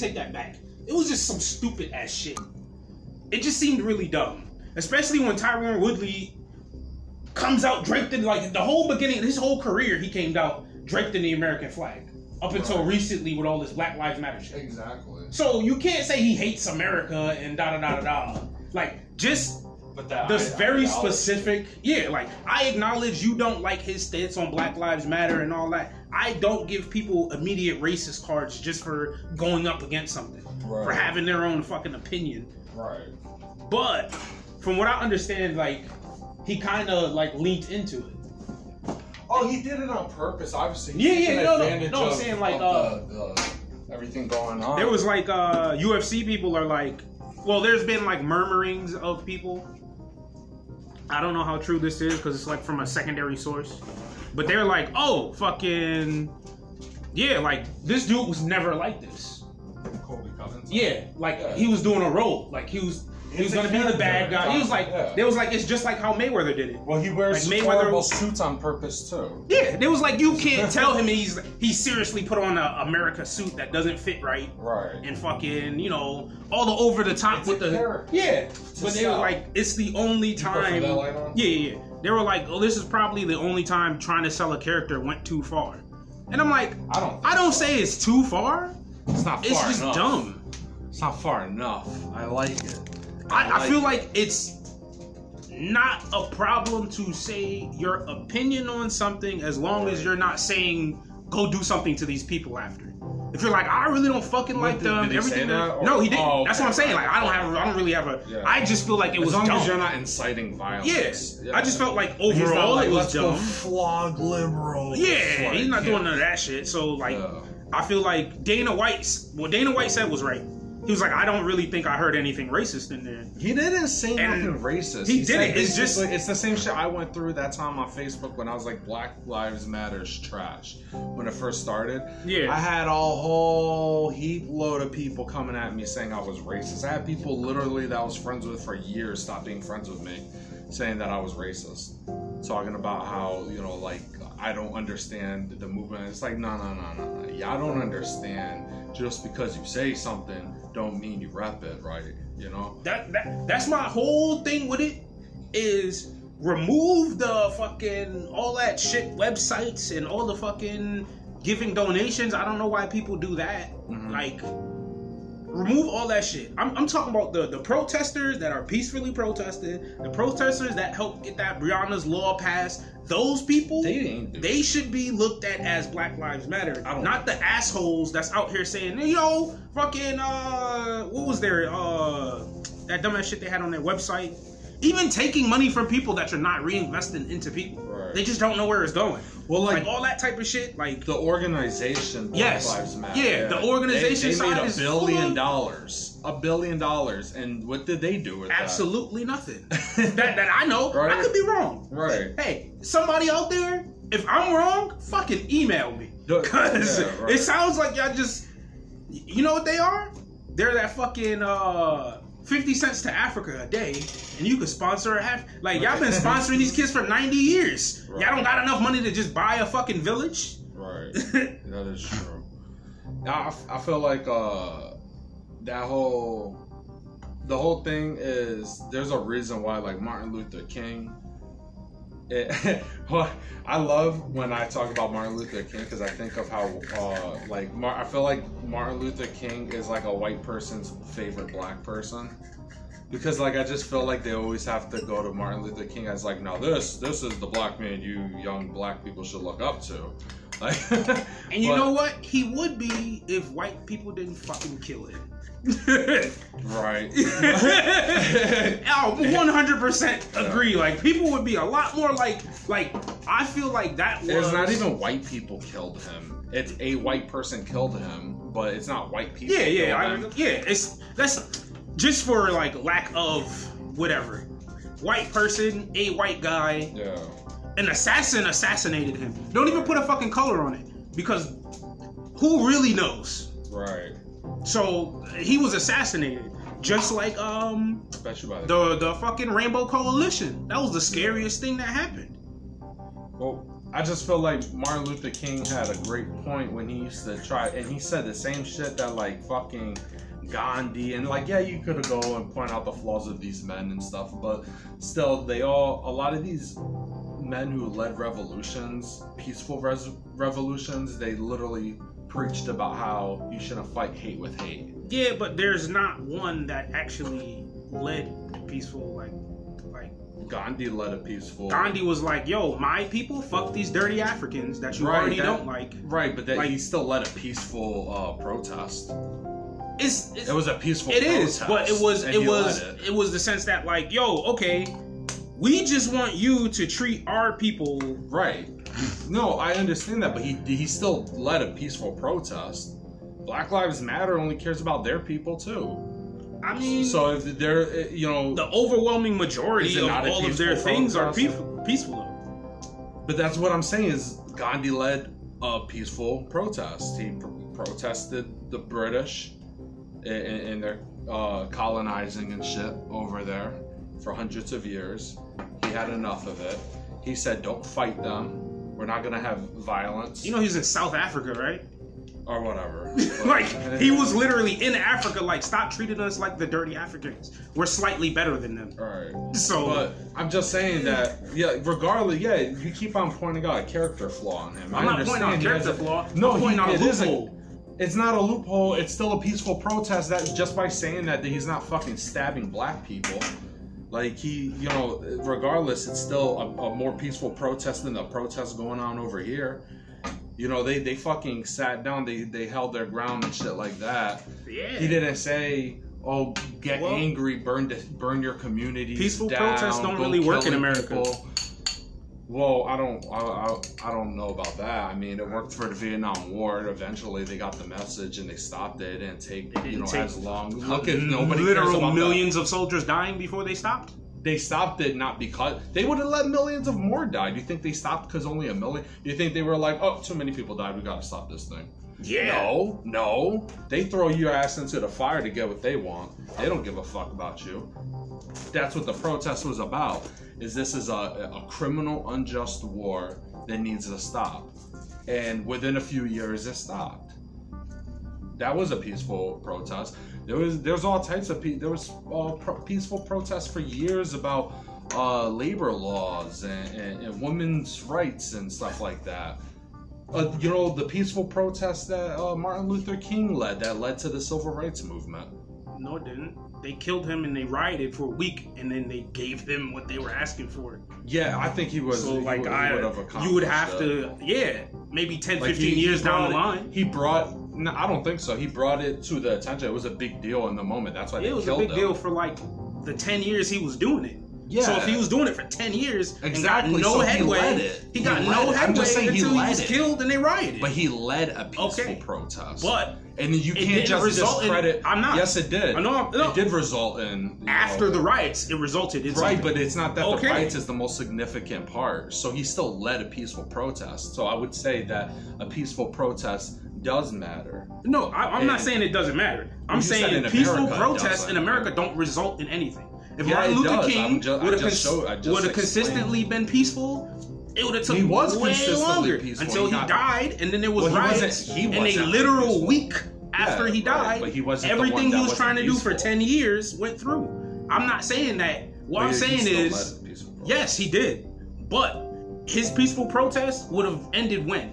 let me take that back. It was just some stupid ass shit. It just seemed really dumb, especially when Tyron Woodley comes out draped in like the whole beginning, his whole career, he came out draped in the American flag. Up until Right. recently, with all this Black Lives Matter shit. Exactly. So you can't say he hates America and da da da da da. Like just But that this I- very ideology- specific yeah like i acknowledge you don't like his stance on black lives matter and all that i don't give people immediate racist cards just for going up against something for having their own fucking opinion Right. but from what i understand like he kind of like leaned into it Oh, he did it on purpose. Obviously. Yeah, yeah, no, no, no, I'm saying, like, uh, the, the, everything going on. there was like uh ufc people are like well there's been like murmurings of people i don't know how true this is because it's like from a secondary source but they're like oh fucking yeah like this dude was never like this Colby Covington. yeah like Yeah. he was doing a role like he was he was It's gonna be the bad guy he was like Yeah. they was like it's just like how mayweather did it Well, he wears Like Mayweather- horrible suits on purpose too. yeah they was like you can't tell him he's he seriously put on a america suit that doesn't fit right Right. and fucking, you know, all the over the top It's with the character. yeah. But they were like, it's the only time. that light on? Yeah, yeah, yeah. They were like, oh, this is probably the only time trying to sell a character went too far. And I'm like, I don't. I don't say it's too far. It's not It's far just enough. dumb. It's not far enough. I like it. I, I like feel it. like it's not a problem to say your opinion on something as long as you're not saying go do something to these people after. If you're like, I really don't fucking like did- them, did he say everything. that, or- no, he didn't. Oh, That's what I'm saying. Like, I don't have, I don't really have a. I Yeah. just feel like it was as long dumb. as you're not inciting violence. Yes, Yeah. I just felt like overall like, it was let's go dumb. flog liberals. Yeah, Like, he's not yeah. doing none of that shit. So like, Yeah. I feel like Dana White's what Dana White said was right. He was like, I don't really think I heard anything racist in there. He didn't say And nothing racist. he said didn't. It's just- it's the same shit I went through that time on Facebook when I was like Black Lives Matters trash when it first started. Yeah. I had a whole heap load of people coming at me saying I was racist. I had people literally that I was friends with for years stop being friends with me, saying that I was racist, talking about how you know like I don't understand the movement. It's like no no no no I don't understand. Just because you say something, don't mean you rep it, right? You know. That that that's my whole thing with it is remove the fucking all that shit websites and all the fucking giving donations. I don't know why people do that. Mhm. Like remove all that shit. I'm, I'm talking about the, the protesters that are peacefully protesting, the protesters that helped get that Breonna's law passed. Those people, They they, should be looked at as Black Lives Matter, not the assholes that's out here saying, yo, fucking, uh, what was their, uh, that dumbass shit they had on their website. Even taking money from people that you're not reinvesting into people. Right. They just don't know where it's going. Well, Like, like, all that type of shit, like the organization Yes. Lives Matter. Yeah, the organization they, they made a billion dollars, a billion dollars, and what did they do with absolutely nothing. that that I know. I could be wrong. Right. Hey, somebody out there, if I'm wrong, fucking email me. Cause Yeah, right. it sounds like y'all just you know what they are? They're that fucking uh 50 cents to Africa a day, and you could sponsor a half like y'all been sponsoring these kids for 90 years. Y'all don't got enough money to just buy a fucking village. Right. That is true. I, I feel like uh, that whole the whole thing is there's a reason why like Martin Luther King. It, I love when I talk about Martin Luther King because I think of how uh, like Mar- I feel like Martin Luther King is like a white person's favorite black person because like I just feel like they always have to go to Martin Luther King as like no this this is the black man you young black people should look up to like And you but- know what? He would be if white people didn't fucking kill him. right I'll 100% agree. Like people would be a lot more like like I feel like that was it's not even white people killed him it's a white person killed him but it's not white people Yeah, yeah, I, yeah. It's that's just for like lack of whatever. White person, a white guy, Yeah. an assassin assassinated him. Don't even put a fucking color on it because who really knows? Right. So he was assassinated, just like um especially by the, the the fucking Rainbow Coalition. That was the scariest thing that happened. Well, I just feel like Martin Luther King had a great point when he used to try, and he said the same shit that like fucking Gandhi and like yeah, you could go and point out the flaws of these men and stuff, but still, they all a lot of these men who led revolutions, peaceful res- revolutions, they literally preached about how you shouldn't fight hate with hate. Yeah, but there's not one that actually led peaceful like like Gandhi led a peaceful. Gandhi was like, "Yo, my people, fuck these dirty Africans that you Right, already that- don't like." Right, but that Like- he still led a peaceful uh, protest. It's, it's It was a peaceful. It is, protest, but it was it was led it. was the sense that like, yo, okay, we just want you to treat our people. right. No, I understand that, but he he still led a peaceful protest. Black Lives Matter only cares about their people too. I mean, So if they're, you know, the overwhelming majority of not all of their things are peaceful. Peaceful. But that's what I'm saying is Gandhi led a peaceful protest. He pr- protested the British in, in their uh, colonizing and shit over there for hundreds of years. He had enough of it. He said, "Don't fight them. We're not gonna have violence You know, he's in South Africa, right? or whatever." like he was literally in Africa. Like, stop treating us like the dirty Africans. We're slightly better than them. All right. So, But I'm just saying that, yeah, regardless, yeah, you keep on pointing out a character flaw in him. I'm I not pointing out a understand he has character flaw. No, I'm pointing he- out a it is a- loophole. It's not a loophole. It's still a peaceful protest. That just by saying that, that he's not fucking stabbing black people. Like he, you know, regardless, it's still a, a more peaceful protest than the protest going on over here. You know, they they fucking sat down. They they held their ground and shit like that. yeah. He didn't say, "Oh, get Well, angry, burn burn your community." peaceful down, protests don't really work in America. Well, I don't, I, I, I don't know about that. I mean, it worked for the Vietnam War. Eventually, they got the message and they stopped it. and didn't take, you know, take as long. Look at nobody literal millions of soldiers dying before they stopped. They stopped it not because they would have let millions of more die. Do you think they stopped because only a million? Do you think they were like, oh, too many people died. We got to stop this thing. No, no. They throw your ass into the fire to get what they want. They don't give a fuck about you. That's what the protest was about. Is this is a, a criminal, unjust war that needs to stop, and within a few years, it stopped. That was a peaceful protest. There was there's all types of there was uh, pro- peaceful protests for years about uh, labor laws and, and, and women's rights and stuff like that uh, you know, the peaceful protest that uh, Martin Luther King led that led to the civil rights movement. No, it didn't. They killed him and they rioted for a week, and then they gave them what they were asking for. Yeah, I think he was. So, like, would- I, would have you would have accomplished to, yeah, maybe 10. Like, 15 he- years he down the line. He brought. No, I don't think so. He brought it to the attention. It was a big deal in the moment. That's why they It was a big him. deal for like the 10 years he was doing it. Yeah. So if he was doing it for 10 years Exactly, and got no so he headway, he He got led no headway just saying he until he, led was it. killed and they rioted. But he led a peaceful Okay. protest. But and you can't just result in- discredit. I'm not. Yes, it did. I know, no. It did result in after know, the riots, it resulted in Right, something. but it's not that Okay. the riots is the most significant part. So he still led a peaceful protest. So I would say that a peaceful protest does matter. No, I, I'm not saying it doesn't matter. I'm saying in peaceful America protests in America don't result in anything. If Yeah, Martin Luther does. King I'm ju- I would have just showed- I just explained. consistently been peaceful, it would have took He was way consistently longer peaceful. until He died, and then there was Well, he wasn't- riots. he and a literal peaceful. week after Yeah, he right, died, but he wasn't the one everything he was trying to do for ten years went through. I'm not saying that. What I'm saying is, led a peaceful protest. yes, he did, but his peaceful protest would have ended when.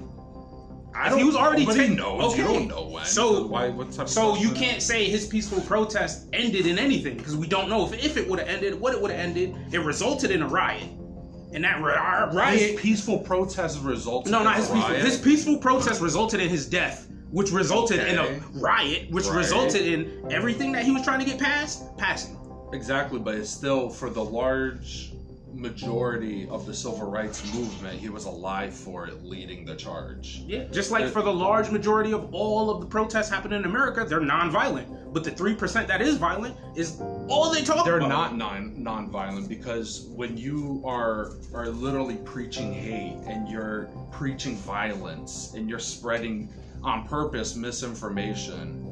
I don't, he was already nobody taken- knows. okay. You don't know when. So- why? What type So you can't say his peaceful protest ended in anything because we don't know if, if it would have ended, what it would have ended. It resulted in a riot, and that ri- His riot. peaceful protest resulted. No, in not his peaceful. riot? His peaceful protest resulted in his death, which resulted in a riot, which Right. resulted in everything that he was trying to get past passing. Exactly, but it's still for the large majority of the civil rights movement, he was alive for it, leading the charge. Yeah, just like for the uh, large majority of all of the protests happening in America, they're non-violent. But the three percent that is violent is all they talk about. They're not non non-violent because when you are are literally preaching hate and you're preaching violence and you're spreading on purpose misinformation,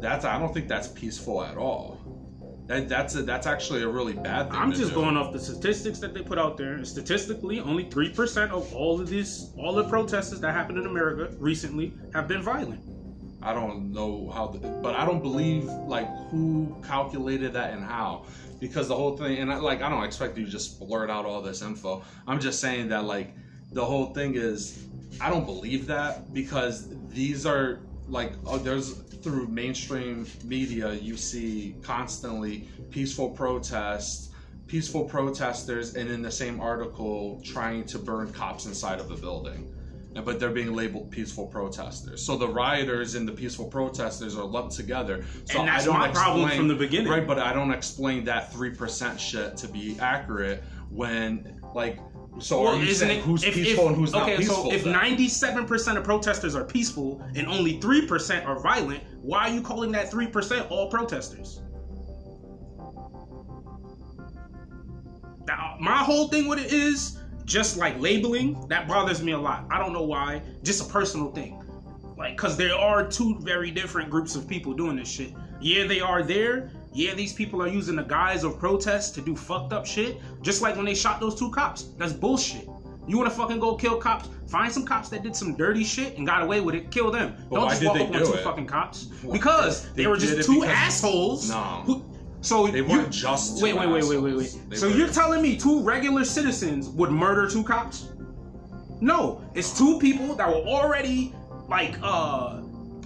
that's I don't think that's peaceful at all. That, that's a, that's actually a really bad thing. I'm just do. going off the statistics that they put out there. Statistically, only three percent of all of these, all the protests that happened in America recently have been violent. I don't know how, the, but I don't believe like who calculated that and how, because the whole thing, and I, like I don't expect you to just blurt out all this info. I'm just saying that like the whole thing is, I don't believe that because these are like oh, there's through mainstream media you see constantly peaceful protests peaceful protesters and in the same article trying to burn cops inside of a building and- but they're being labeled peaceful protesters. So the rioters and the peaceful protesters are lumped together. So And that's I don't my problem from the beginning. right? But I don't explain that three percent shit to be accurate when like. So are you saying who's if- peaceful if- and who's not okay, peaceful? so if then? ninety-seven percent of protesters are peaceful and only three percent are violent, why are you calling that three percent all protesters? Now, my whole thing with it is just like labeling that bothers me a lot. I don't know why, just a personal thing. Like, cause there are two very different groups of people doing this shit. Yeah, they are there. Yeah, these people are using the guise of protest to do fucked up shit. Just like when they shot those two cops. That's bullshit. You wanna fucking go kill cops? Find some cops that did some dirty shit and got away with it. Kill them. But Don't just walk up on two it? fucking cops. Because They they, were just two assholes. No. Who, so They you- weren't just Wait, wait, wait, wait, wait, wait. They So were- you're telling me two regular citizens would murder two cops? No, it's two people that were already like uh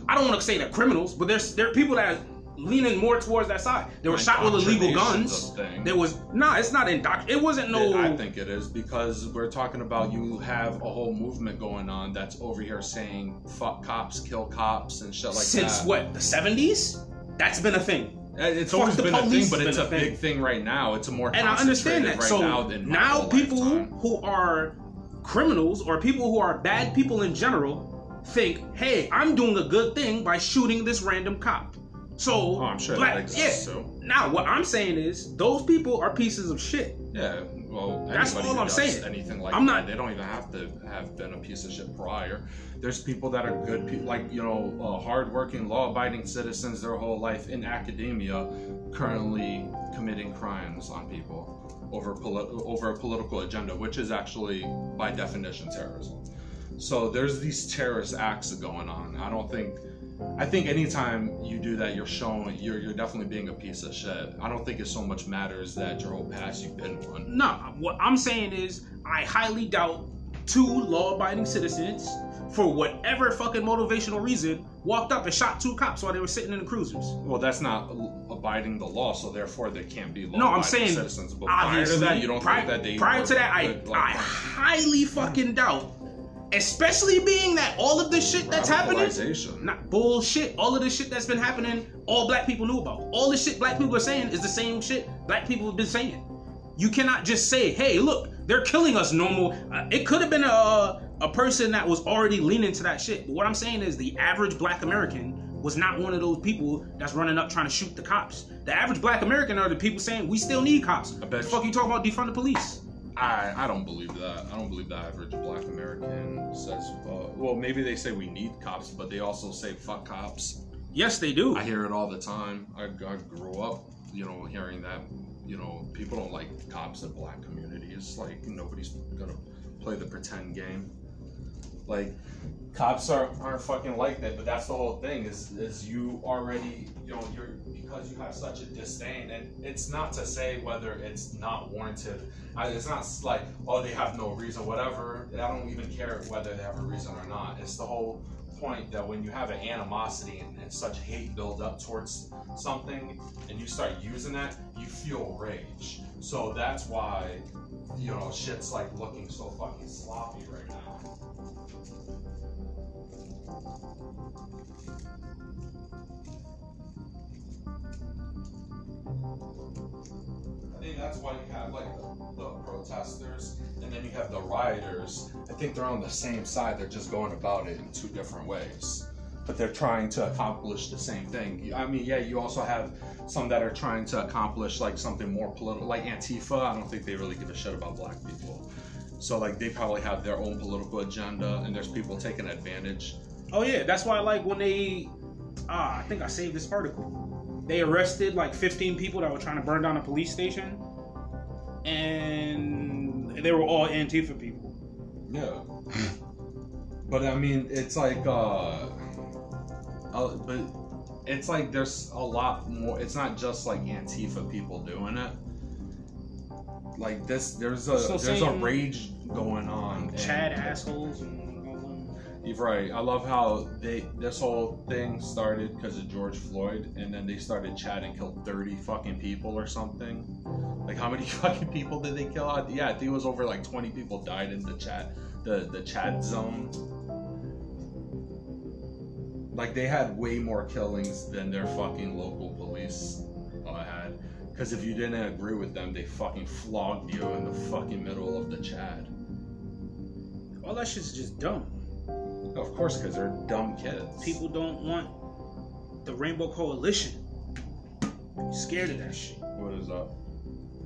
I don't want to say they're criminals, but there's there are people that leaning more towards that side. They were shot with illegal guns. Indoctrination's a thing. There was nah, it's not indoct. It wasn't no. I think it is because we're talking about you have a whole movement going on that's over here saying fuck cops, kill cops, and shit like since that. Since what the seventies. That's been a thing. Uh, It's always been a thing, but it's a a big thing right now. It's a more and I understand that. right so now than now people lifetime. who are criminals or people who are bad people in general think, "Hey, I'm doing a good thing by shooting this random cop." So, Oh, I'm sure that exists, yeah. too. Now, what I'm saying is, those people are pieces of shit. Yeah, well, That's all I'm saying. Anything like I'm that, not- they don't even have to have been a piece of shit prior. There's people that are good, people, like you know, uh, hardworking, law-abiding citizens their whole life in academia, currently committing crimes on people over poli- over a political agenda, which is actually by definition terrorism. So there's these terrorist acts going on. I don't think. I think anytime you do that, you're showing you're you're definitely being a piece of shit. I don't think it so much matters that your whole past you've been one. No, what I'm saying is, I highly doubt two law-abiding citizens, for whatever fucking motivational reason, walked up and shot two cops while they were sitting in the cruisers. Well, that's not abiding the law, so therefore they can't be law. No, I'm saying citizens. But prior obviously. to that, you don't prior, think that they prior to that, I good, I highly fucking doubt, especially being that all of the shit that's happening. Not bullshit. All of the shit that's been happening, all black people knew about. All the shit black people are saying is the same shit black people have been saying. You cannot just say, "Hey, look, they're killing us." Normal. Uh, it could have been a a person that was already leaning to that shit. But what I'm saying is, the average black American was not one of those people that's running up trying to shoot the cops. The average black American are the people saying, "We still need cops." I bet the fuck you talking about defund the police? I, I don't believe that. I don't believe the average black American says, uh, well, maybe they say we need cops, but they also say fuck cops. Yes, they do. I hear it all the time. I, I grew up, you know, hearing that, you know, people don't like cops in black communities. Like, nobody's gonna play the pretend game. Like, cops are, aren't fucking like that, but that's the whole thing is, is you already, you know, you're, because you have such a disdain, and it's not to say whether it's not warranted. It's not like, oh, they have no reason, whatever. I don't even care whether they have a reason or not. It's the whole point that when you have an animosity and, and such hate build up towards something and you start using that, you feel rage. So that's why, you know, shit's like looking so fucking sloppy right now. I think that's why you have like the, the protesters and then you have the rioters. I think they're on the same side, they're just going about it in two different ways. But they're trying to accomplish the same thing. I mean, yeah, you also have some that are trying to accomplish like something more political, like Antifa. I don't think they really give a shit about black people. So like they probably have their own political agenda, and there's people taking advantage. Oh yeah, that's why I like when they ah, I think I saved this article. They arrested like 15 people that were trying to burn down a police station, and they were all Antifa people. Yeah. but I mean, it's like, uh, uh, but it's like there's a lot more. It's not just like Antifa people doing it. Like this, there's a So there's a rage going on. and- CHAZ assholes and all them. You're right. I love how they this whole thing started because of George Floyd, and then they started CHAZ and killed 30 fucking people or something. Like how many fucking people did they kill? I- Yeah, I think it was over like 20 people died in the chat, the the CHAZ zone. Like they had way more killings than their fucking local police uh, had. Because if you didn't agree with them, they fucking flogged you in the fucking middle of the CHAZ. All that shit's just dumb. Of course, because they're dumb kids. People don't want the Rainbow Coalition. Scared of that shit. What is up?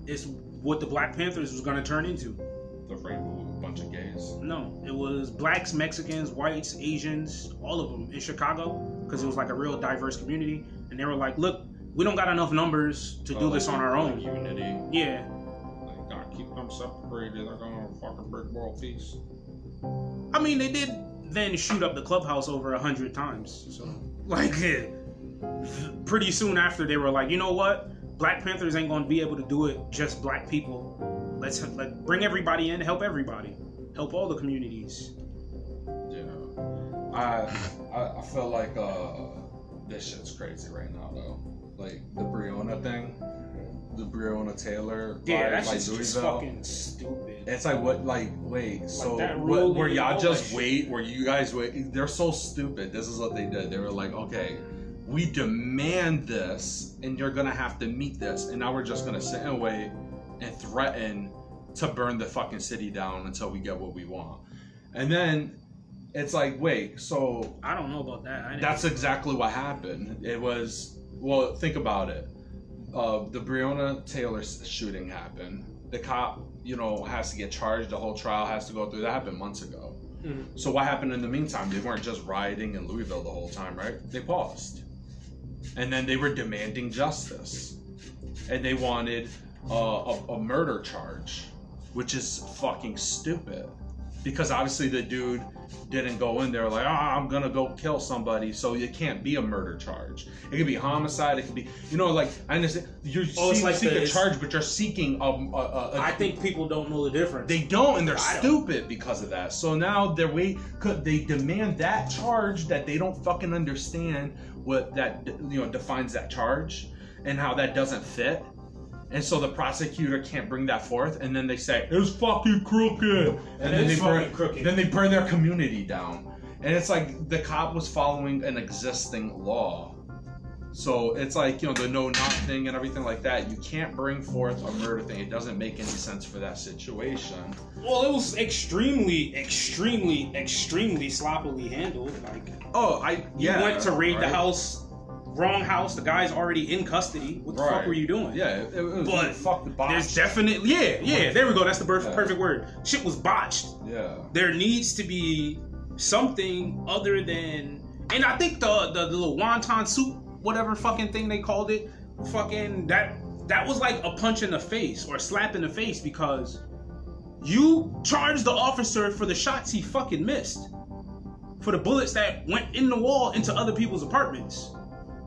It's what the Black Panthers was gonna turn into. The rainbow a bunch of gays. No, it was blacks, Mexicans, whites, Asians, all of them in Chicago because it was like a real diverse community. And they were like, "Look, we don't got enough numbers to oh, do Oh, this on our like own." Unity. Yeah, Like, gotta keep them separated. They're gonna fucking break world peace. I mean, they did then shoot up the clubhouse over a hundred times. So, like, pretty soon after, they were like, "You know what? Black Panthers ain't gonna be able to do it just black people. Let's let bring everybody in, help everybody, help all the communities." Yeah. I, I I feel like uh this shit's crazy right now though. Like the Breonna thing, the Breonna Taylor. Yeah, vibe, that's like just, just Louisville. fucking stupid. It's like what, like, wait, so what, where y'all just wait, where you guys wait? They're so stupid. This is what they did. They were like, okay, we demand this, and you're gonna have to meet this, and now we're just gonna sit and wait and threaten to burn the fucking city down until we get what we want. And then it's like, wait, so I don't know about that. I that's exactly what happened. It was well, think about it. Uh, the Breonna Taylor shooting happened. The cop, you know, has to get charged. The whole trial has to go through. That happened months ago. Mhm. So what happened in the meantime? They weren't just rioting in Louisville the whole time, right? They paused, and then they were demanding justice, and they wanted uh, a, a murder charge, which is fucking stupid. Because obviously the dude didn't go in there like, ah, I'm gonna go kill somebody, so it can't be a murder charge. It could be homicide. It could be, you know, like I understand you're Oh, seeking, like the- a charge, but you're seeking a. a, a, a I think people don't know the difference. they don't, and they're I don't. stupid because of that. So now they're wait, could they demand that charge that they don't fucking understand what that you know defines that charge and how that doesn't fit. And so the prosecutor can't bring that forth, and then they say it's fucking crooked, and then they burn, crooked. then they burn their community down, and it's like the cop was following an existing law. So it's like you know the no knock thing and everything like that. You can't bring forth a murder thing. It doesn't make any sense for that situation. well, it was extremely, extremely, extremely sloppily handled. Like Oh, I you went to raid the house, wrong house. The guy's already in custody. What the fuck were you doing? Yeah, it, it was But fuck the box. There's definitely yeah, yeah. There we go. That's the per- Yeah. perfect word. Shit was botched. yeah. There needs to be something other than, and I think the the, the little wonton soup, whatever fucking thing they called it, fucking that that was like a punch in the face or a slap in the face because you charged the officer for the shots he fucking missed, for the bullets that went in the wall into other people's apartments.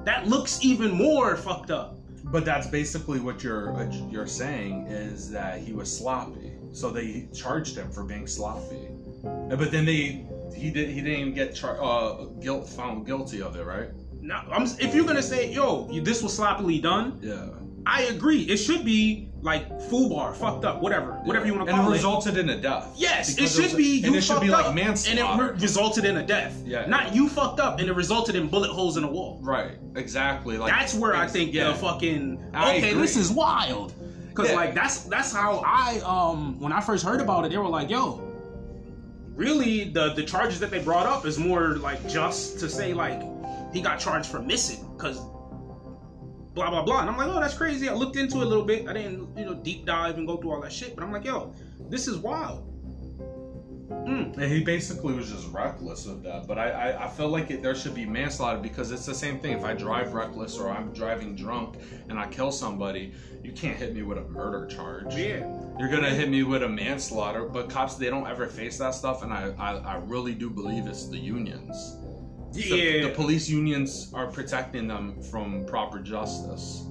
That looks even more fucked up. But that's basically what you're uh, you're saying is that he was sloppy. So they charged him for being sloppy. But then they he did he didn't even get char- uh, guilt found guilty of it, right? Now, I'm, if you're gonna say, "Yo, this was sloppily done," Yeah. I agree. It should be like full bar, fucked up, whatever, whatever you want to call it And it. resulted in a death. Yes, it should was- be. You and it should fucked be like up, manslaughter. and it re- resulted in a death. Yeah. not you fucked up, and it resulted in bullet holes in the wall. right, exactly. Like That's where I think yeah. the fucking I okay, agree. this is wild. Cause Yeah. like that's that's how I um when I first heard about it, they were like, "Yo, really the the charges that they brought up is more like just to say like he got charged for missing because blah blah blah." And I'm like, "Oh, that's crazy." I looked into it a little bit. I didn't you know deep dive and go through all that shit, but I'm like, "Yo, this is wild." Mm. And he basically was just reckless with that. But I, I, I feel like it, there should be manslaughter because it's the same thing. If I drive reckless or I'm driving drunk and I kill somebody, you can't hit me with a murder charge. Yeah. You're gonna hit me with a manslaughter. But cops, they don't ever face that stuff, and I, I, I really do believe it's the unions. The- Yeah. the police unions are protecting them from proper justice.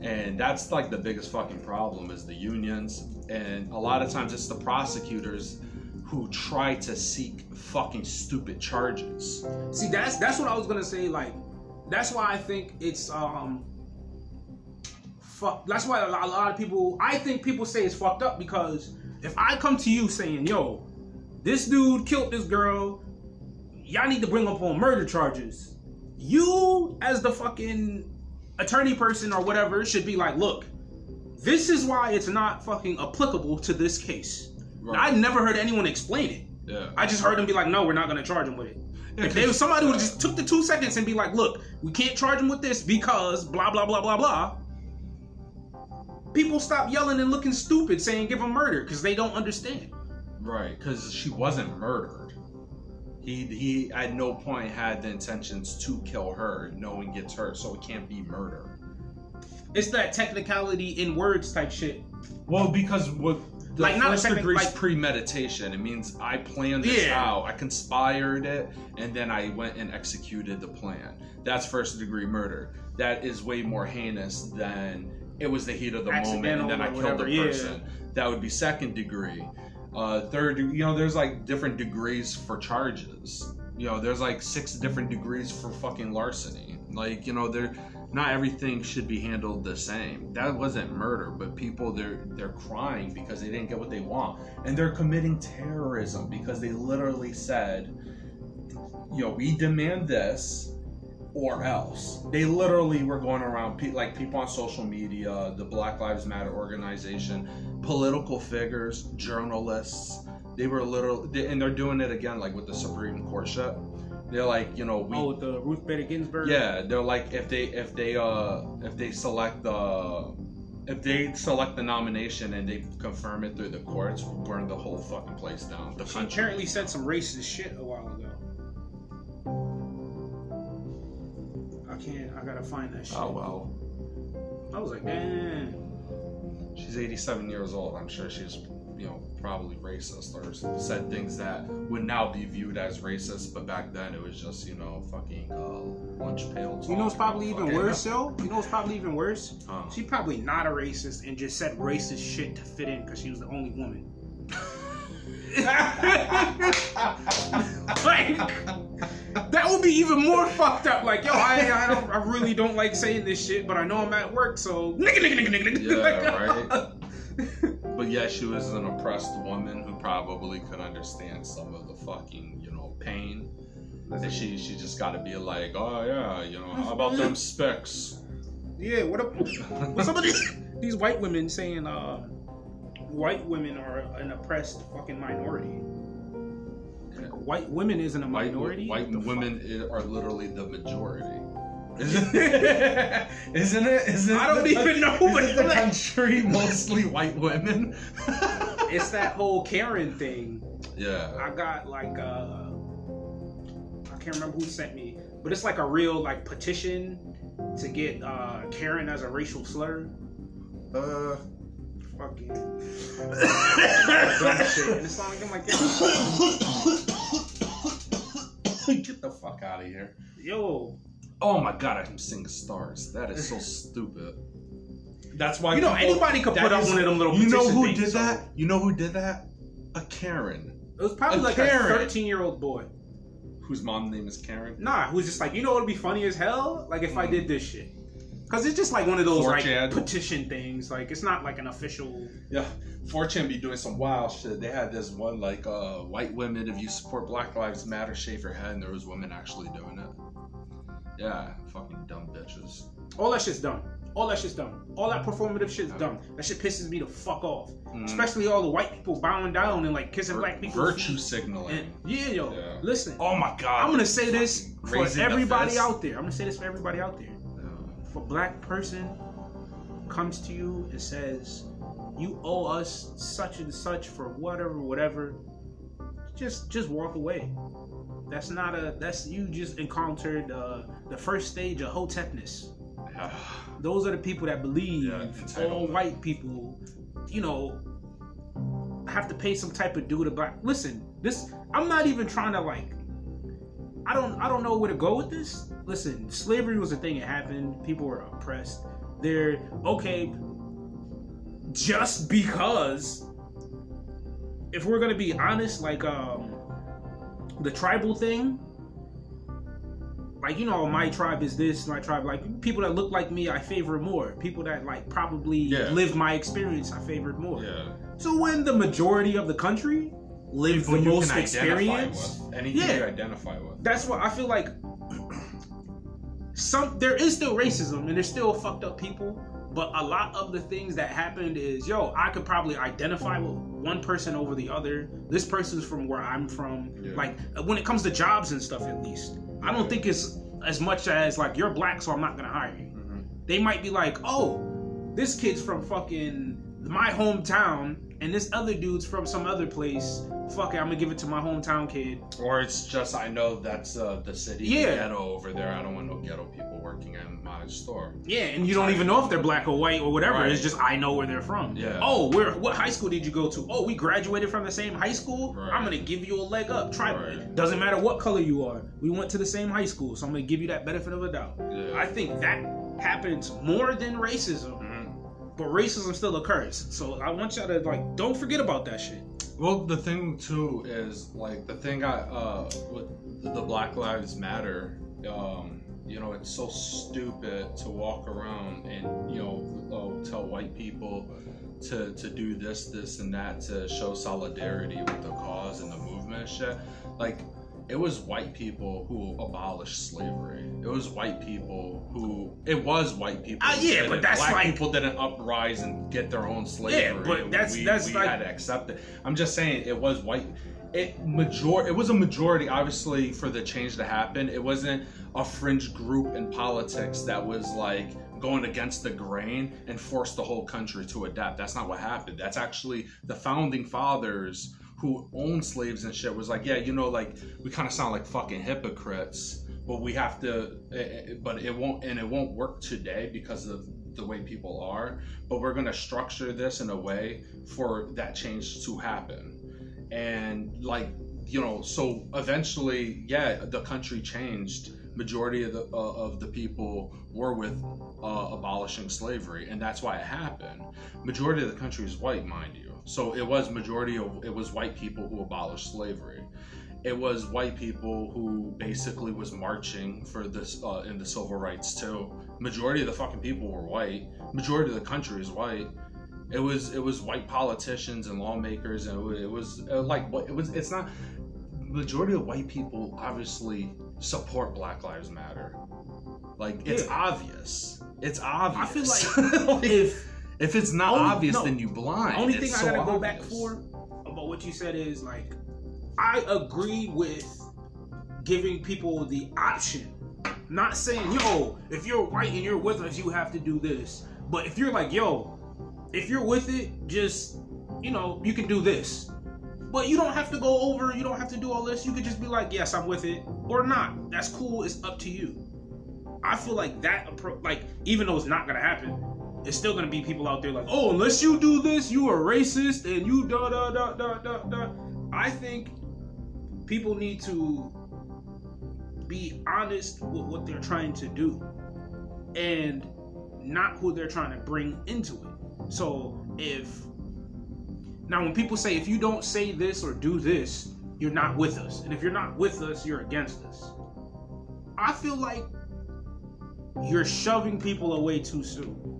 And that's like the biggest fucking problem is the unions. And a lot of times it's the prosecutors who try to seek fucking stupid charges. See, that's that's what I was gonna say. Like, that's why I think it's um, fuck. That's why a lot, a lot of people. I think people say it's fucked up because if I come to you saying, "Yo, this dude killed this girl," y'all need to bring up on murder charges. You, as the fucking attorney person or whatever, should be like, "Look, this is why it's not fucking applicable to this case." I never heard anyone explain it. Yeah. I just heard them be like, "No, we're not gonna charge him with it." Yeah, if 'cause- somebody who just took the two seconds and be like, "Look, we can't charge him with this because blah blah blah blah blah," people stop yelling and looking stupid, saying give him murder because they don't understand. Right, because she wasn't murdered. He he at no point had the intentions to kill her. No one gets hurt, so it can't be murder. It's that technicality in words type shit. Well, because what the Like, not first degree is like- premeditation. It means I planned this Yeah. out. I conspired it, and then I went and executed the plan. That's first degree murder. That is way more heinous than it was the heat of the moment and then I killed whatever, the yeah. person. That would be second degree. Uh, third, you know, there's like different degrees for charges. You know, there's like six different degrees for fucking larceny. Like, you know, there not everything should be handled the same. That wasn't murder, but people they're they're crying because they didn't get what they want. And they're committing terrorism because they literally said, you know, we demand this or else." They literally were going around like people on social media, the Black Lives Matter organization, political figures, journalists. They were literally and they're doing it again like with the Supreme Court shit. They're like, you know, we oh, with the Ruth Bader Ginsburg. yeah, they're like if they if they uh if they select the if they select the nomination and they confirm it through the courts, we'll burn the whole fucking place down. The She country. apparently said some racist shit a while ago. I can't. I gotta find that shit. Oh well, I was like, man. she's 87 years old. I'm sure she's you know probably racist or said things that would now be viewed as racist, but back then it was just you know fucking uh, lunch pail. You know what's talk, probably even worse, though? You know it's probably even worse? Huh. She probably not a racist and just said racist shit to fit in because she was the only woman. like that would be even more fucked up. Like, yo, I, I don't, I really don't like saying this shit, but I know I'm at work, so nigga, nigga, nigga, nigga, nigga. Yeah, right. But yeah, she was an oppressed woman who probably could understand some of the fucking, you know, pain. And she she just got to be like, oh yeah, you know, how about them specs? Yeah, what up? What's some of these, these white women saying uh, white women are an oppressed fucking minority? White women isn't a White minority. white What the women i- are literally the majority. Isn't it? Isn't it? Isn't I don't the- even know, Isn't but- the country mostly white women? It's that whole Karen thing. yeah. I got like uh, I can't remember who sent me, but it's like a real like petition to get uh Karen as a racial slur. Uh, Fucking dumb shit. And it's not like I'm like, get the fuck out of here. yo, Oh my god, I can sing stars. That is so stupid. That's why you know people- anybody could put up is- one of them little. You know who did so- that? You know who did that? A Karen. It was probably A like Karen. a 13 year old boy. Whose mom name is Karen? Nah, who's just like, you know what would be funny as hell? Like if I hmm. did this shit. Cause it's just like one of those like 4chan. petition things. Like it's not like an official. Yeah. 4chan be doing some wild shit. They had this one like uh white women if you support Black Lives Matter, shave your head and there was women actually doing it. Yeah, fucking dumb bitches. All that shit's dumb. All that shit's dumb. All that performative shit's dumb. That shit pisses me the fuck off. Mm. Especially all the white people bowing down and like kissing Vir- black people. virtue signaling. And, yeah, yo, Yeah. listen. oh my god. I'm gonna say this for everybody out there. I'm gonna say this for everybody out there. If a black person comes to you and says, "You owe us such and such for whatever, whatever," just just walk away. That's not a that's you just encountered uh, the first stage of hotepness. Those are the people that believe Yeah, all white people, you know, have to pay some type of due to black. Listen, this I'm not even trying to like. I don't I don't know where to go with this. Listen, slavery was a thing. It happened. People were oppressed. They're okay. Just because, if we're gonna be honest, like um, the tribal thing, like you know my tribe is this my tribe like people that look like me i favor more people that like probably Yeah. live my experience i favored more Yeah. so when the majority of the country lives the most experience with. Anything Yeah. you identify with. that's what i feel like some there is still racism and there's still fucked up people but a lot of the things that happened is yo i could probably identify with one person over the other. This person's from where i'm from. Yeah. like when it comes to jobs and stuff at least. I don't think it's as much as like you're black so i'm not gonna hire you. Mhm. they might be like oh this kid's from fucking my hometown and this other dude's from some other place fuck it i'm gonna give it to my hometown kid Or it's just I know that's uh, the city Yeah. ghetto over there. I don't want no ghetto people working in my store. Yeah, and you don't even know if they're black or white or whatever. Right. It's just I know where they're from. Yeah. Oh, where? What high school did you go to? Oh, we graduated from the same high school. Right. I'm gonna give you a leg up. Try. Right. Doesn't matter what color you are. We went to the same high school, so I'm gonna give you that benefit of a doubt. Yeah. I think that happens more than racism. But racism still occurs. So I want y'all to like don't forget about that shit. Well, the thing too is like the thing I uh with the Black Lives Matter. Um, you know, it's so stupid to walk around and you know uh, tell white people to to do this, this, and that to show solidarity with the cause and the movement shit. Like it was white people who abolished slavery. It was white people who it was white people. Ah, who yeah, but that's black like- people didn't uprise and get their own slavery. Yeah, but that's- we, that's we like- had to accept it. I'm just saying it was white. It major. It was a majority, obviously, for the change to happen. It wasn't a fringe group in politics that was like going against the grain and forced the whole country to adapt. That's not what happened. That's actually the founding fathers who owned slaves and shit was like, yeah, you know, like we kind of sound like fucking hypocrites, but we have to. eh, eh, But it won't, and it won't work today because of the way people are. But we're gonna structure this in a way for that change to happen, and like you know, so eventually, yeah, the country changed. Majority of the uh, of the people were with uh, abolishing slavery, and that's why it happened. Majority of the country is white, mind you. So it was majority of it was white people who abolished slavery. It was white people who basically was marching for this uh, in the civil rights too. Majority of the fucking people were white. Majority of the country is white. It was it was white politicians and lawmakers, and it was, it was uh, like what it was. It's not majority of white people obviously support Black Lives Matter. Like it's Yeah. obvious. It's obvious. I feel like if if it's not Only- obvious, no. then you blind. only It's thing I so gotta go back for about what you said is like, I agree with giving people the option. Not saying, yo, if you're white and you're with us, you have to do this. But if you're like, yo, if you're with it, just, you know, you can do this. But you don't have to go over, you don't have to do all this. You could just be like, yes, I'm with it, or not. That's cool, it's up to you. I feel like that approach, like, even though it's not gonna happen, it's still gonna be people out there like, oh, unless you do this, you are racist and you da da da da da da. I think people need to be honest with what they're trying to do and not who they're trying to bring into it. So if now when people say if you don't say this or do this, you're not with us. And if you're not with us, you're against us. I feel like you're shoving people away too soon.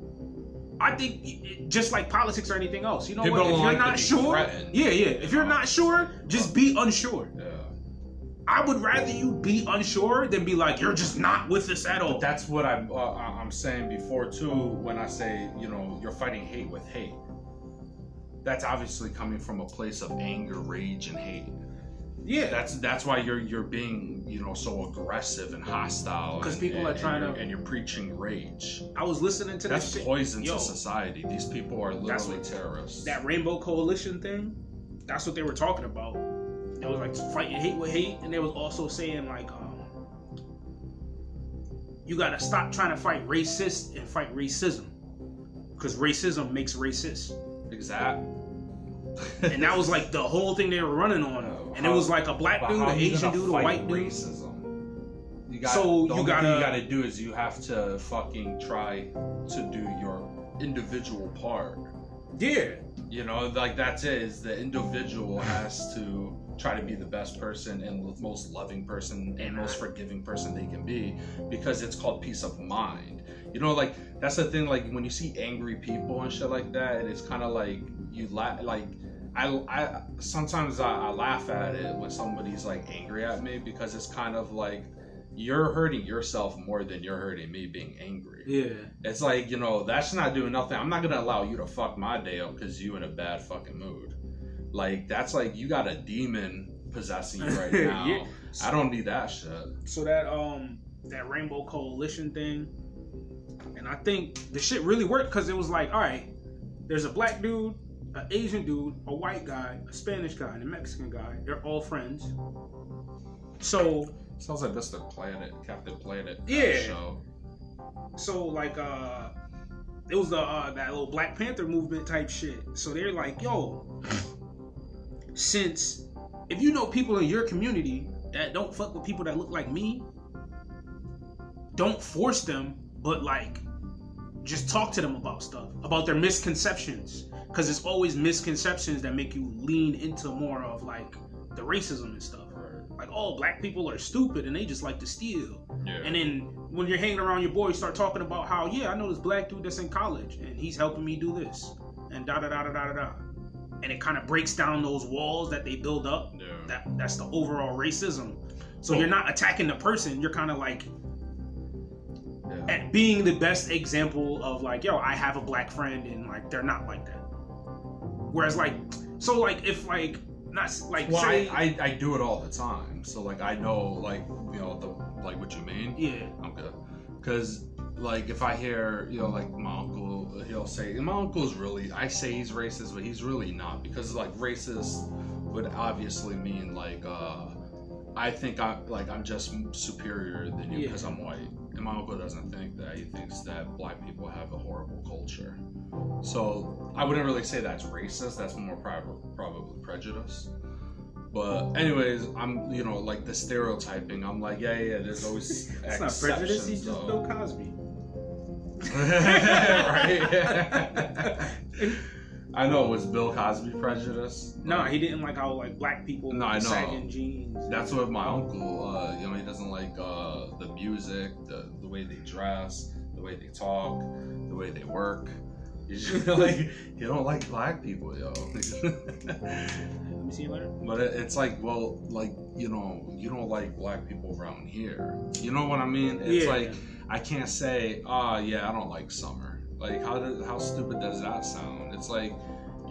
I think just like politics or anything else, you know People what? If you're not sure, threatened. yeah, yeah. If you're not sure, just be unsure. Yeah. I would rather you be unsure than be like you're just not with us at all. But that's what I'm uh, I'm saying before too. When I say you know you're fighting hate with hate, that's obviously coming from a place of anger, rage, and hate. Yeah, That's that's why you're you're being you know so aggressive and hostile because people are trying and to- and you're preaching rage. I was listening to That's that shit. That's poison Yo, to society. These people are literally what- terrorists. that Rainbow Coalition thing. That's what they were talking about. it was like fighting hate with hate, and they was also saying like, um, you gotta stop trying to fight racist and fight racism, because racism makes racist, Exactly. and that was like the whole thing they were running on, and it was like a black dude, an Asian dude, a white dude. Racism. You got, So the you gotta- you gotta do is you have to fucking try to do your individual part. Yeah, You know, like that's it. Is the individual has to try to be the best person and the most loving person and most forgiving person they can be because it's called peace of mind. You know, like that's the thing. Like when you see angry people and shit like that, it's kind of like you laugh. Like I, I sometimes I, I laugh at it when somebody's like angry at me because it's kind of like you're hurting yourself more than you're hurting me being angry. yeah. It's like, you know, that's not doing nothing. I'm not gonna allow you to fuck my day up because you in a bad fucking mood. Like that's like you got a demon possessing you right now. Yeah. I don't need that shit. So that um that Rainbow Coalition thing, and I think the shit really worked because it was like, all right, there's a black dude, an Asian dude, a white guy, a Spanish guy, and a Mexican guy. They're all friends. So Sounds like Mr. Planet, Captain Planet. Yeah. Show. so like uh it was the uh, that little Black Panther movement type shit. So they're like, yo, since if you know people in your community that don't fuck with people that look like me, don't force them, but like just talk to them about stuff, about their misconceptions. Cause it's always misconceptions that make you lean into more of like the racism and stuff. Like, oh, black people are stupid and they just like to steal. Yeah. And then when you're hanging around your boy, you start talking about how, yeah, I know this black dude that's in college and he's helping me do this. And da da da da da da. And it kind of breaks down those walls that they build up. yeah. That that's the overall racism. So Well- you're not attacking the person, you're kind of like yeah. at being the best example of like, yo, I have a black friend and like they're not like that. Whereas like so like if like not like Well, say I, I I do it all the time, so like I know like you know the like what you mean. yeah I'm good. Cause like if I hear, you know, like my uncle, he'll say, and my uncle's really, I say he's racist, but he's really not because like racist would obviously mean like, uh, I think I'm like I'm just superior than you Yeah. because I'm white, and my uncle doesn't think that. He thinks that black people have a horrible culture. So I wouldn't really say that's racist. That's more prob- probably prejudice. But anyways, I'm you know like the stereotyping. I'm like yeah yeah. There's always it's not prejudice, he's just though. Bill Cosby. right? I know. it Was Bill Cosby prejudice? No, he didn't like how like black people No, I know. sagging jeans. That's what my uncle. Uh, you know, he doesn't like uh, the music, the the way they dress, the way they talk, the way they work. Like you don't like black people, yo. Let me see you later. But it, it's like, well, like you know, you don't like black people around here. You know what I mean? It's Yeah. like I can't say, ah, yeah, I don't like summer. Like how does how stupid does that sound? It's like,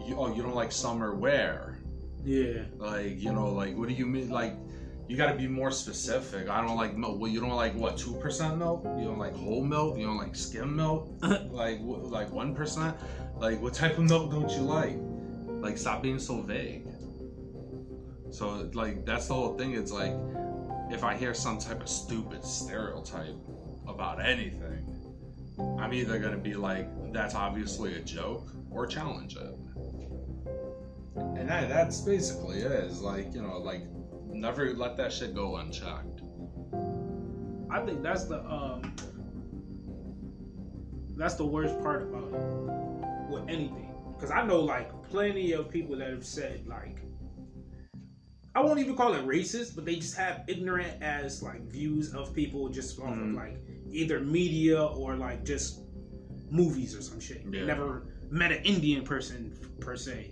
you, oh, you don't like summer where? Yeah. Like you know, like what do you mean? Like you got to be more specific. I don't like milk. Well, you don't like what two percent milk? You don't like whole milk? You don't like skim milk? like wh- like one percent? Like what type of milk don't you like? Like stop being so vague. So like that's the whole thing. It's like if I hear some type of stupid stereotype about anything, I'm either gonna be like, that's obviously a joke, or challenge it. And that, that's basically it. Is like you know like never let that shit go unchecked. I think that's the um that's the worst part about it with anything. Cause I know like plenty of people that have said like I won't even call it racist, but they just have ignorant as like views of people just off of Mhm. like either media or like just movies or some shit. They Yeah. never met an Indian person per se.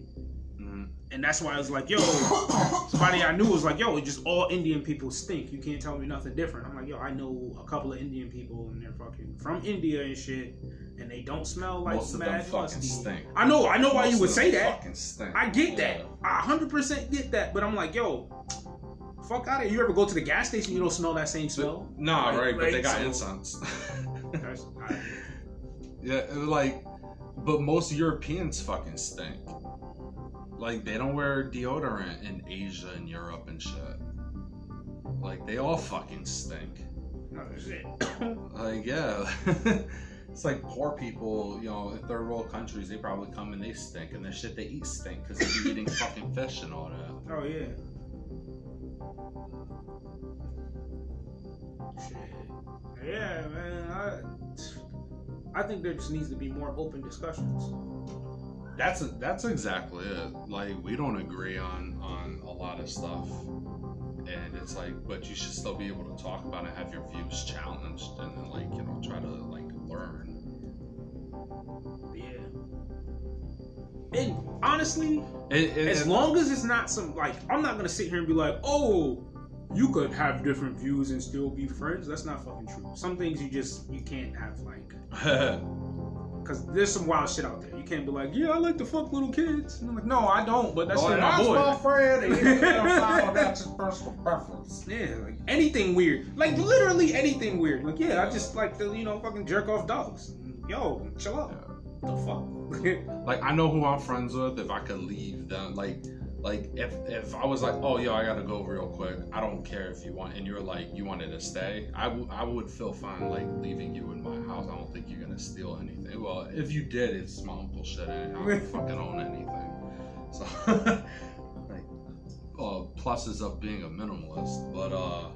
And that's why I was like, yo, somebody I knew was like, yo, just all Indian people stink. You can't tell me nothing different. I'm like, yo, I know a couple of Indian people and they're fucking from India and shit, and they don't smell like Most of them mad fucking stink. I know, I know why Most you would of say them that. Fucking stink. I get that. Yeah. I 100% get that. But I'm like, yo, fuck out of here. You ever go to the gas station, you don't smell that same smell? Nah, Like- right, but they got so- incense. Yeah, like, but most Europeans fucking stink. Like they don't wear deodorant in Asia and Europe and shit. Like they all fucking stink. No, shit. Like yeah. It's like poor people, you know, in third world countries, they probably come and they stink, and the shit they eat stink because they be eating fucking fish and all that. oh yeah. Shit. Yeah, man. I I think there just needs to be more open discussions. That's that's exactly it. Like we don't agree on on a lot of stuff, and it's like, but you should still be able to talk about it, have your views challenged, and then like you know try to like learn. Yeah. And honestly, It, it, as it- long as it's not some like I'm not gonna sit here and be like, oh, you could have different views and still be friends. That's not fucking true. Some things you just you can't have like because there's some wild shit out there. You can't be like, yeah, I like to fuck little kids. And I'm like, no, I don't, but that's Oh, still my that's boy. my friend. and he's gonna follow, That's his personal preference. Yeah, like anything weird. Like literally anything weird. Like, yeah, I just like to, you know, fucking jerk off dogs. Yo, chill out. The fuck? Like I know who I'm friends with. If I could leave them, like, like if if I was like, oh yo, I gotta go real quick. I don't care if you want, and you're like, you wanted to stay. I w- I would feel fine like leaving you in my house. I don't think you're gonna steal anything. Well, if you did, it's my uncle shit, and I don't fucking own anything. So, like, uh, pluses of being a minimalist, but uh,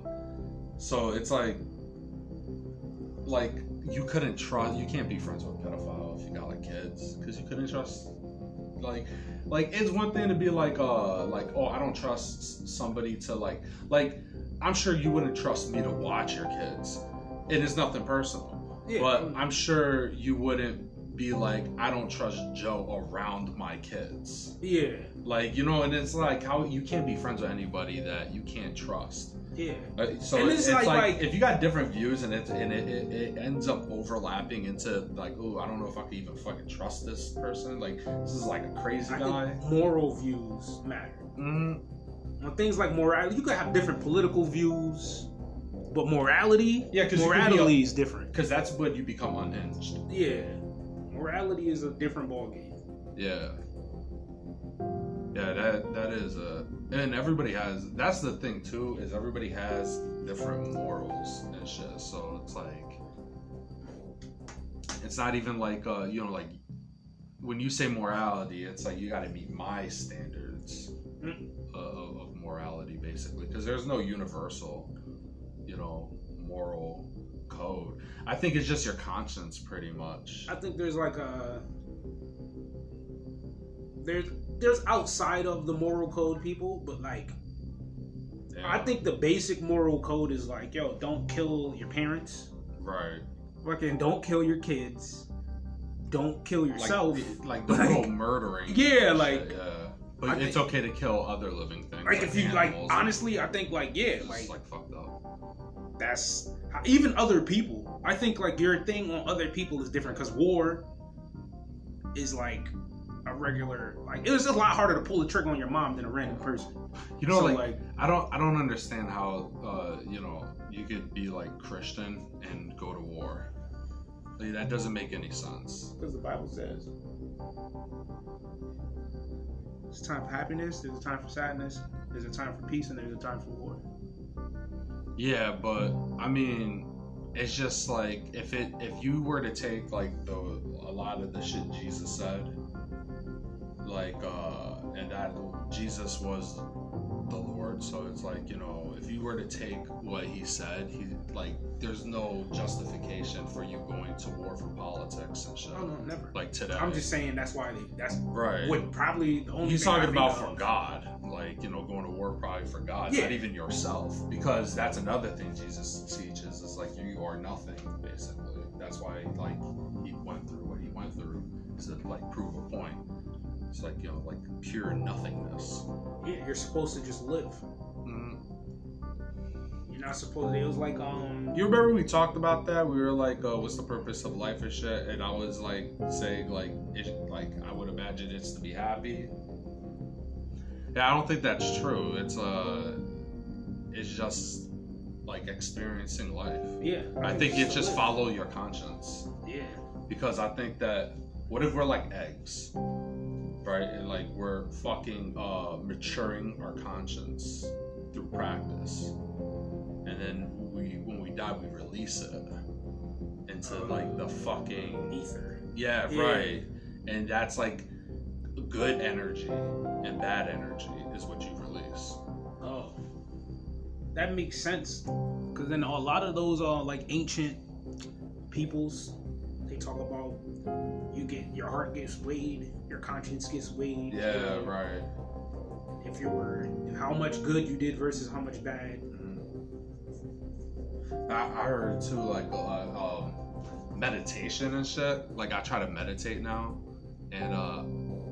so it's like, like you couldn't trust. You can't be friends with a pedophile if you got like kids, because you couldn't trust. Like, like it's one thing to be like, uh, like oh, I don't trust somebody to like, like I'm sure you wouldn't trust me to watch your kids. It is nothing personal, yeah, but I'm sure you wouldn't be like, I don't trust Joe around my kids. yeah, Like, you know, and it's like how you can't be friends with anybody that you can't trust. Yeah. Uh, So And it's, it's like, like- like- if you got different views and it and it, it, it ends up overlapping into like, oh, I don't know if I could even fucking trust this person. Like, this is like a crazy I guy. moral views matter. Mm, On things like morality, you could have different political views, but morality, Yeah, 'cause you could be morality is different. Because that's when you become unhinged. Yeah, morality is a different ballgame. Yeah. Yeah, that that is a and everybody has that's the thing too, is everybody has different morals and shit. So it's like it's not even like uh you know like when you say morality, it's like you gotta meet my standards Mm. uh, of, of morality basically. Because there's no universal, you know, moral code. I think it's just your conscience pretty much. I think there's like a there's there's outside of the moral code people, but like Yeah. I think the basic moral code is like, yo, don't kill your parents. right. Fucking don't kill your kids. Don't kill yourself. the- like the Like- whole murdering. Yeah, and like- shit, yeah. But I it's think- okay to kill other living things. Like if you like honestly, I think like yeah, It's like like fucked up. that's even other people. I think like your thing on other people is different because war is like a regular like it was a lot harder to pull the trigger on your mom than a random person. You know, So, like, like I don't, I don't understand how, uh, you know, you could be like Christian and go to war. Like, that doesn't make any sense. because the Bible says a time for happiness, there's a time for sadness, there's a time for peace, and there's a time for war. Yeah, but I mean, it's just like if it, if you were to take like the a lot of the shit Jesus said, like, uh, and that Jesus was the Lord, so it's like you know, if you were to take what he said, he like, there's no justification for you going to war for politics and shit. Oh no, never. Like today, I'm just saying that's why they that's right. what probably the only He's talking about for. God, like you know, going to war probably for God, Yeah. not even yourself, because that's another thing Jesus teaches. Is like you are nothing, basically. That's why like he went through what he went through to like prove a point. It's like you know, like pure nothingness. Yeah, you're supposed to just live. Mm. You're not supposed to. It was like um. You remember we talked about that? We were like, uh, "What's the purpose of life and shit?" And I was like saying like, it, like I would imagine it's to be happy. Yeah, I don't think that's true. It's uh, it's just like experiencing life. Yeah. I think it's just live. follow your conscience Yeah. because I think that what if we're like eggs? Right? And like we're fucking uh, maturing our conscience through practice, and then we when we die we release it into like the fucking Ether. yeah, Yeah. right, and that's like good energy and bad energy is what you release. Oh, that makes sense. Because then a lot of those are like ancient peoples. They talk about you get your heart gets weighed, your conscience gets weighed. Yeah, right. If you were how much good you did versus how much bad. I, I heard too, like um, meditation and shit. Like I try to meditate now, and uh,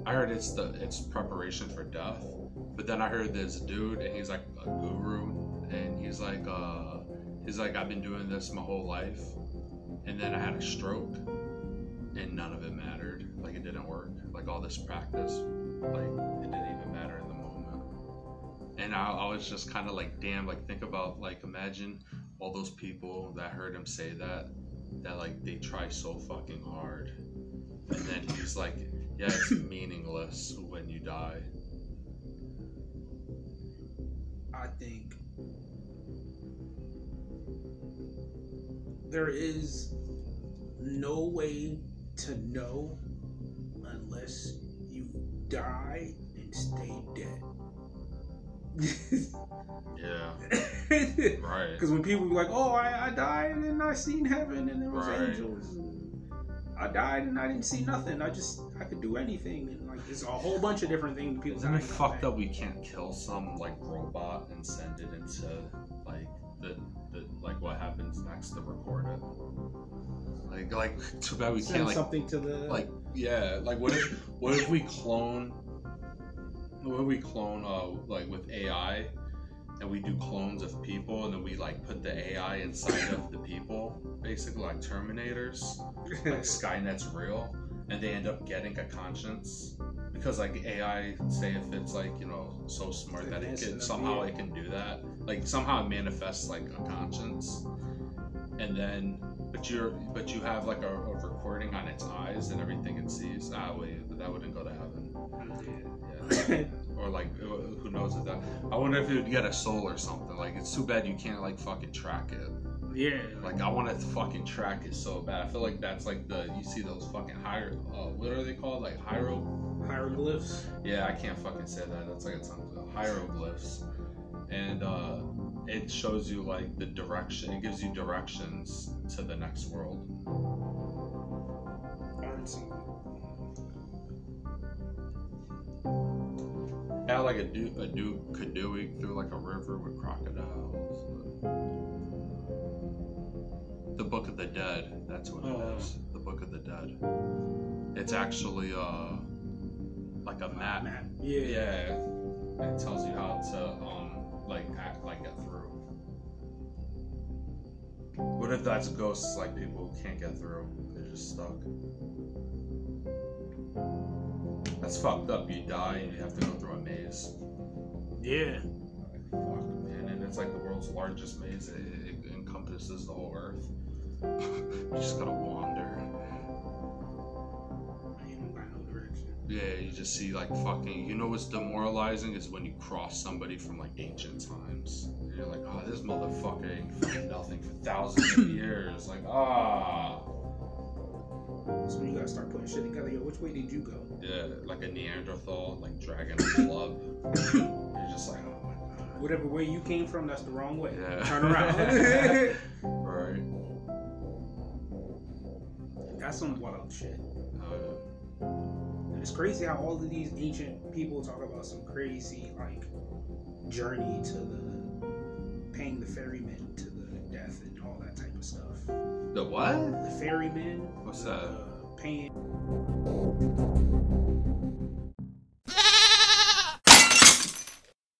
I heard it's the it's preparation for death. But then I heard this dude, and he's like a guru, and he's like, uh, he's like, I've been doing this my whole life, and then I had a stroke, and none of it mattered. Like it didn't work. Like all this practice, like it didn't even matter in the moment. And I, I was just kind of like, damn, like think about like imagine all those people that heard him say that, that like they try so fucking hard, and then he's like, yeah, it's meaningless when you die. I think there is no way to know unless you die and stay dead. Yeah, right. Because when people be like, "Oh, I, I died and then I seen heaven and there was Right. angels," I died and I didn't see nothing. I just I could do anything and like there's a whole bunch of different things people. Isn't it fucked up we can't kill some like robot and send it into like the, the like what happens next to record it? Like like too bad we Send can't like something to the like yeah like what if what if we clone what if we clone uh like with ai and we do clones of people and then we like put the ai inside of the people basically like terminators like skynet's real and they end up getting a conscience because like ai say if it's like you know so smart that it can somehow it can do that like somehow it manifests like a conscience. And then but you're but you have like a, a recording on its eyes and everything it sees ah wait but that wouldn't go to heaven. Yeah. or like who who knows if that i wonder if it would get a soul or something like it's too bad you can't like fucking track it yeah, like I want to fucking track it so bad. I feel like that's like the you see those fucking hier uh, what are they called? Like hiero? hieroglyphs. Yeah, I can't fucking say that. That's like a tongue hieroglyphs, and uh, it shows you like the direction. It gives you directions to the next world. Yeah, like a dude, a dude canoeing through like a river with crocodiles. The Book of the Dead. That's what Oh. it is. The Book of the Dead. It's actually uh like a map. Yeah. Yeah. It tells you how to um like act like get through. What if that's ghosts like people who can't get through? They're just stuck. That's fucked up. You die and you have to go through a maze. Yeah. Fuck, man. And it's like the world's largest maze. It, it encompasses the whole earth. you just gotta wander. You don't got no direction. Yeah, you just see like fucking. You know what's demoralizing is when you cross somebody from like ancient times. And you're like, oh, this motherfucker ain't fucking nothing for thousands of years. Like, ah, So you gotta start putting shit together. Yo, which way did you go? yeah, like a Neanderthal, like dragging a club. you're just like, oh. Whatever way you came from, that's the wrong way. Yeah. Turn around. Right. that's some wild shit. Uh, And it's crazy how all of these ancient people talk about some crazy like journey to the paying the ferryman to the death and all that type of stuff. the what? The ferryman, What's that? uh, paying